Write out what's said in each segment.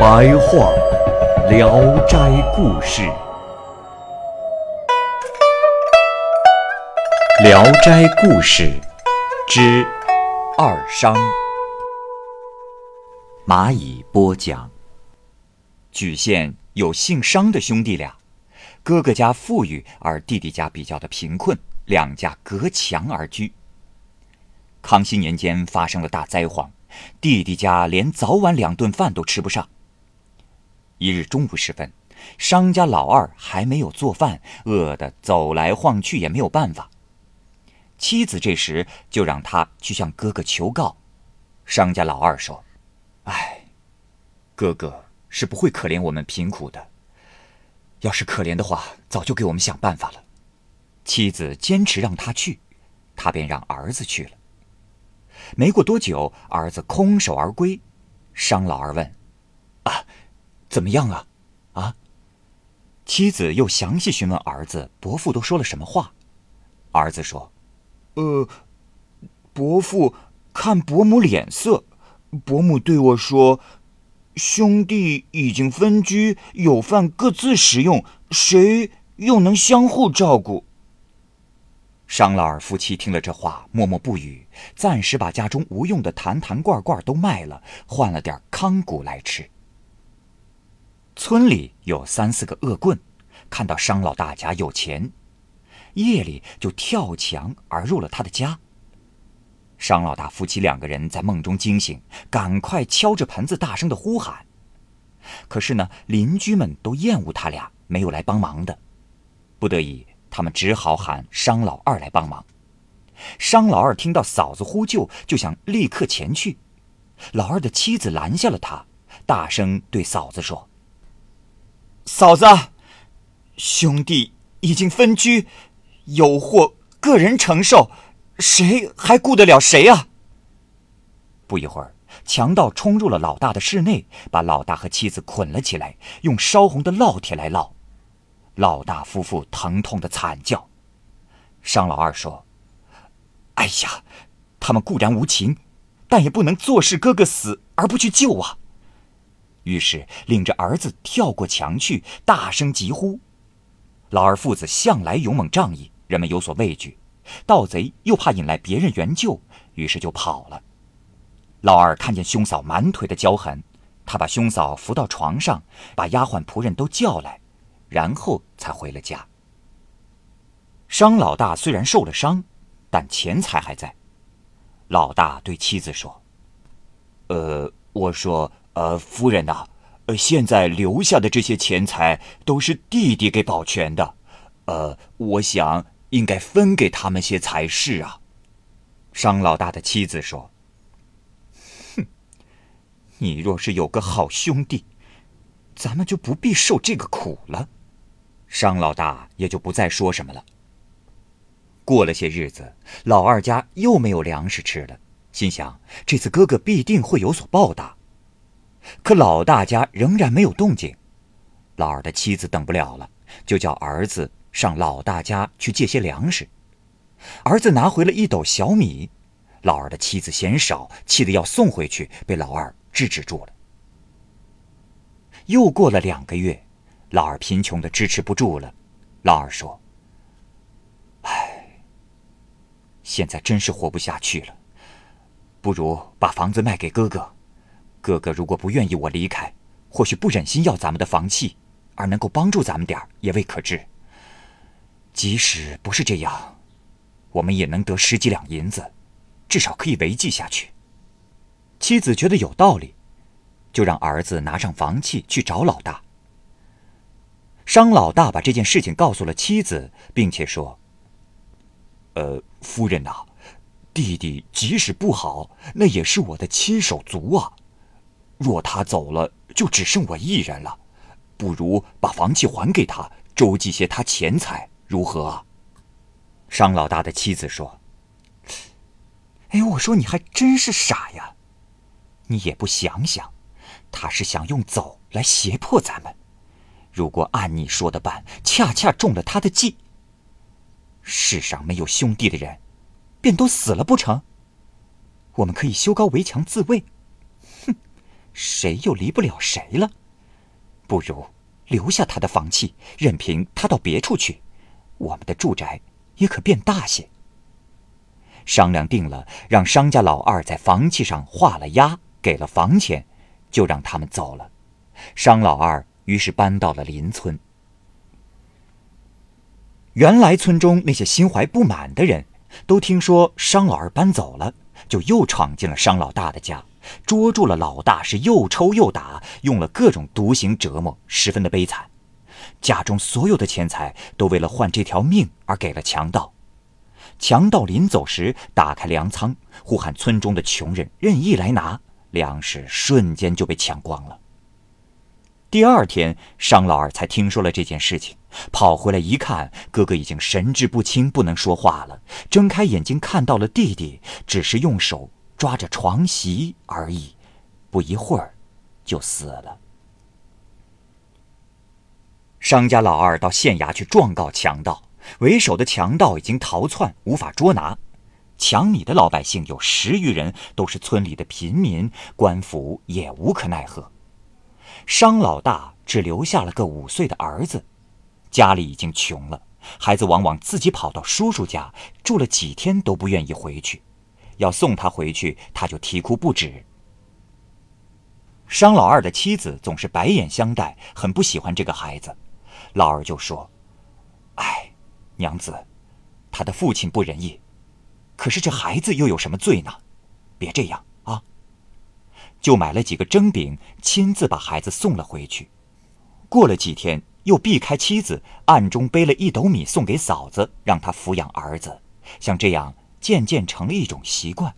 白话《聊斋故事》，《聊斋故事》之二商。蚂蚁播讲。莒县有姓商的兄弟俩，哥哥家富裕，而弟弟家比较的贫困，两家隔墙而居。康熙年间发生了大灾荒，弟弟家连早晚两顿饭都吃不上。一日中午时分，商家老二还没有做饭，饿得走来晃去也没有办法。妻子这时就让他去向哥哥求告。商家老二说：“哎，哥哥。”是不会可怜我们贫苦的。要是可怜的话，早就给我们想办法了。妻子坚持让他去，他便让儿子去了。没过多久，儿子空手而归。商老二问：“，怎么样啊？啊？”妻子又详细询问儿子伯父都说了什么话。儿子说：“呃，伯父看伯母脸色，伯母对我说。”兄弟已经分居，有饭各自食用，谁又能相互照顾？商老二夫妻听了这话，默默不语，暂时把家中无用的坛坛罐罐都卖了，换了点糠谷来吃。村里有三四个恶棍，看到商老大家有钱，夜里就跳墙而入了他的家。商老大夫妻两个人在梦中惊醒，赶快敲着盆子，大声的呼喊。可是呢，邻居们都厌恶他俩，没有来帮忙的。不得已，他们只好喊商老二来帮忙。商老二听到嫂子呼救，就想立刻前去。老二的妻子拦下了他，大声对嫂子说：“嫂子，兄弟已经分居，有祸个人承受。”谁还顾得了谁啊？不一会儿，强盗冲入了老大的室内，把老大和妻子捆了起来，用烧红的烙铁来烙。老大夫妇疼痛的惨叫。商老二说：“哎呀，他们固然无情，但也不能坐视哥哥死而不去救啊！”于是领着儿子跳过墙去，大声疾呼。老二父子向来勇猛仗义，人们有所畏惧。盗贼又怕引来别人援救，于是就跑了。老二看见兄嫂满腿的焦痕，他把兄嫂扶到床上，把丫鬟仆人都叫来，然后才回了家。商老大虽然受了伤，但钱财还在。老大对妻子说：“呃，我说，呃，夫人呐，呃，现在留下的这些钱财都是弟弟给保全的，呃，我想。”应该分给他们些才是啊！商老大的妻子说：“哼，你若是有个好兄弟，咱们就不必受这个苦了。”商老大也就不再说什么了。过了些日子，老二家又没有粮食吃了，心想这次哥哥必定会有所报答。可老大家仍然没有动静，老二的妻子等不了了，就叫儿子。上老大家去借些粮食，儿子拿回了一斗小米，老二的妻子嫌少，气得要送回去，被老二制止住了。又过了两个月，老二贫穷的支持不住了，老二说：“唉，现在真是活不下去了，不如把房子卖给哥哥。哥哥如果不愿意我离开，或许不忍心要咱们的房契，而能够帮助咱们点儿，也未可知。”即使不是这样，我们也能得十几两银子，至少可以维系下去。妻子觉得有道理，就让儿子拿上房契去找老大。商老大把这件事情告诉了妻子，并且说：“呃，夫人呐，弟弟即使不好，那也是我的亲手足啊。若他走了，就只剩我一人了。不如把房契还给他，周济些他钱财，如何？商老大的妻子说：“哎，我说你还真是傻呀，你也不想想，他是想用走来胁迫咱们。如果按你说的办，恰恰中了他的计。世上没有兄弟的人，便都死了不成？我们可以修高围墙自卫。谁又离不了谁了？”不如留下他的房契，任凭他到别处去，我们的住宅也可变大些。商量定了，让商家老二在房契上画了押，给了房钱，就让他们走了。商老二于是搬到了邻村。原来村中那些心怀不满的人，都听说商老二搬走了，就又闯进了商老大的家。捉住了老大，是又抽又打，用了各种毒刑折磨，十分的悲惨。家中所有的钱财都为了换这条命而给了强盗。强盗临走时打开粮仓，呼喊村中的穷人任意来拿，粮食瞬间就被抢光了。第二天，商老二才听说了这件事情，跑回来一看，哥哥已经神志不清，不能说话了。睁开眼睛看到了弟弟，只是用手。抓着床席而已，不一会儿就死了。商家老二到县衙去状告强盗，为首的强盗已经逃窜，无法捉拿。抢米的老百姓有十余人，都是村里的贫民，官府也无可奈何。商老大只留下了个五岁的儿子，家里已经穷了，孩子往往自己跑到叔叔家住了几天都不愿意回去。要送他回去，他就啼哭不止。商老二的妻子总是白眼相待，很不喜欢这个孩子。老二就说：“哎，娘子，他的父亲不仁义，可是这孩子又有什么罪呢？别这样啊！”就买了几个蒸饼，亲自把孩子送了回去。过了几天，又避开妻子，暗中背了一斗米送给嫂子，让她抚养儿子。像这样。渐渐成了一种习惯。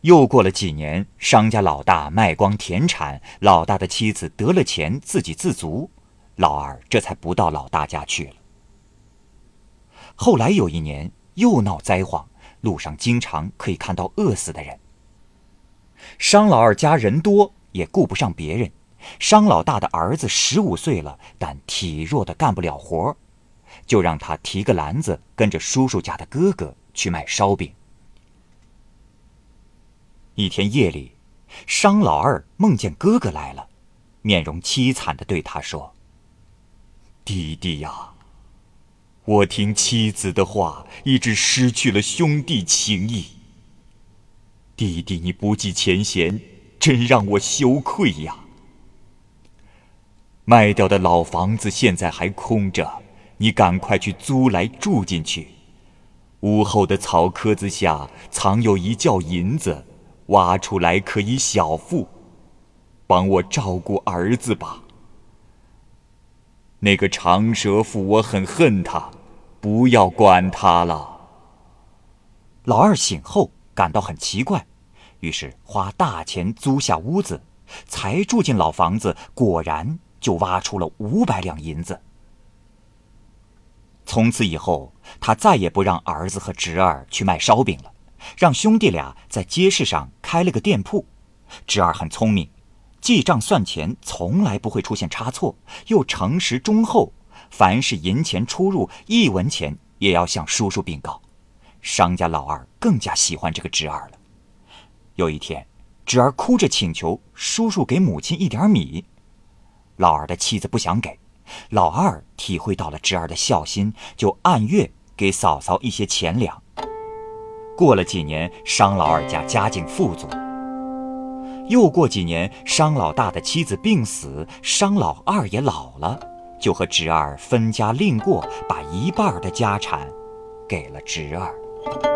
又过了几年，商家老大卖光田产，老大的妻子得了钱，自给自足，老二这才不到老大家去了。后来有一年又闹灾荒，路上经常可以看到饿死的人。商老二家人多，也顾不上别人。商老大的儿子十五岁了，但体弱的干不了活就让他提个篮子，跟着叔叔家的哥哥去卖烧饼。一天夜里，商老二梦见哥哥来了，面容凄惨的对他说：“弟弟呀，我听妻子的话，一直失去了兄弟情谊。弟弟，你不计前嫌，真让我羞愧呀。卖掉的老房子现在还空着。”你赶快去租来住进去。屋后的草棵子下藏有一窖银子，挖出来可以小付。帮我照顾儿子吧。那个长舌妇，我很恨他，不要管他了。老二醒后感到很奇怪，于是花大钱租下屋子，才住进老房子，果然就挖出了五百两银子。从此以后，他再也不让儿子和侄儿去卖烧饼了，让兄弟俩在街市上开了个店铺。侄儿很聪明，记账算钱从来不会出现差错，又诚实忠厚，凡是银钱出入一文钱也要向叔叔禀告。商家老二更加喜欢这个侄儿了。有一天，侄儿哭着请求叔叔给母亲一点米，老二的妻子不想给。老二体会到了侄儿的孝心，就按月给嫂嫂一些钱粮。过了几年，商老二家家境富足。又过几年，商老大的妻子病死，商老二也老了，就和侄儿分家另过，把一半的家产给了侄儿。